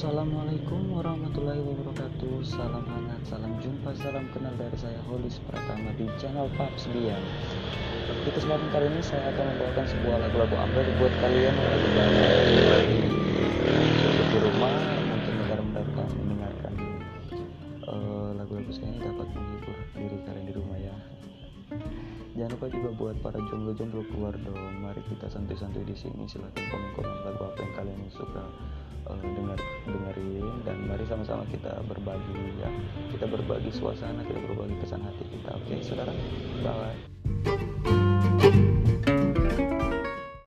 salam hangat, salam jumpa, salam kenal dari saya Holis Pratama di channel Paps Bian. Di kesempatan kali ini saya akan membawakan sebuah lagu-lagu Amber buat kalian yang lagi di rumah, mungkin bentar-bentar mendengarkan uh, lagu-lagu saya ini dapat menghibur diri kalian di rumah ya. Jangan lupa juga buat para jomblo-jomblo keluar dong. Mari kita santai-santai di sini. Silahkan komen-komen lagu apa yang kalian suka uh, dengar dan mari sama-sama kita berbagi ya. Kita berbagi suasana, kita berbagi kesan hati kita. Oke, okay, saudara. Bye.